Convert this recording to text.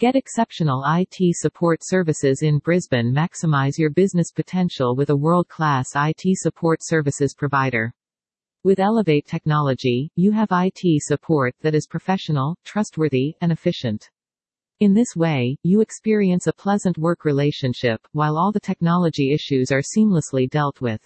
Get exceptional IT support services in Brisbane. Maximize your business potential with a world-class IT support services provider. With Elevate Technology, you have IT support that is professional, trustworthy, and efficient. In this way, you experience a pleasant work relationship, while all the technology issues are seamlessly dealt with.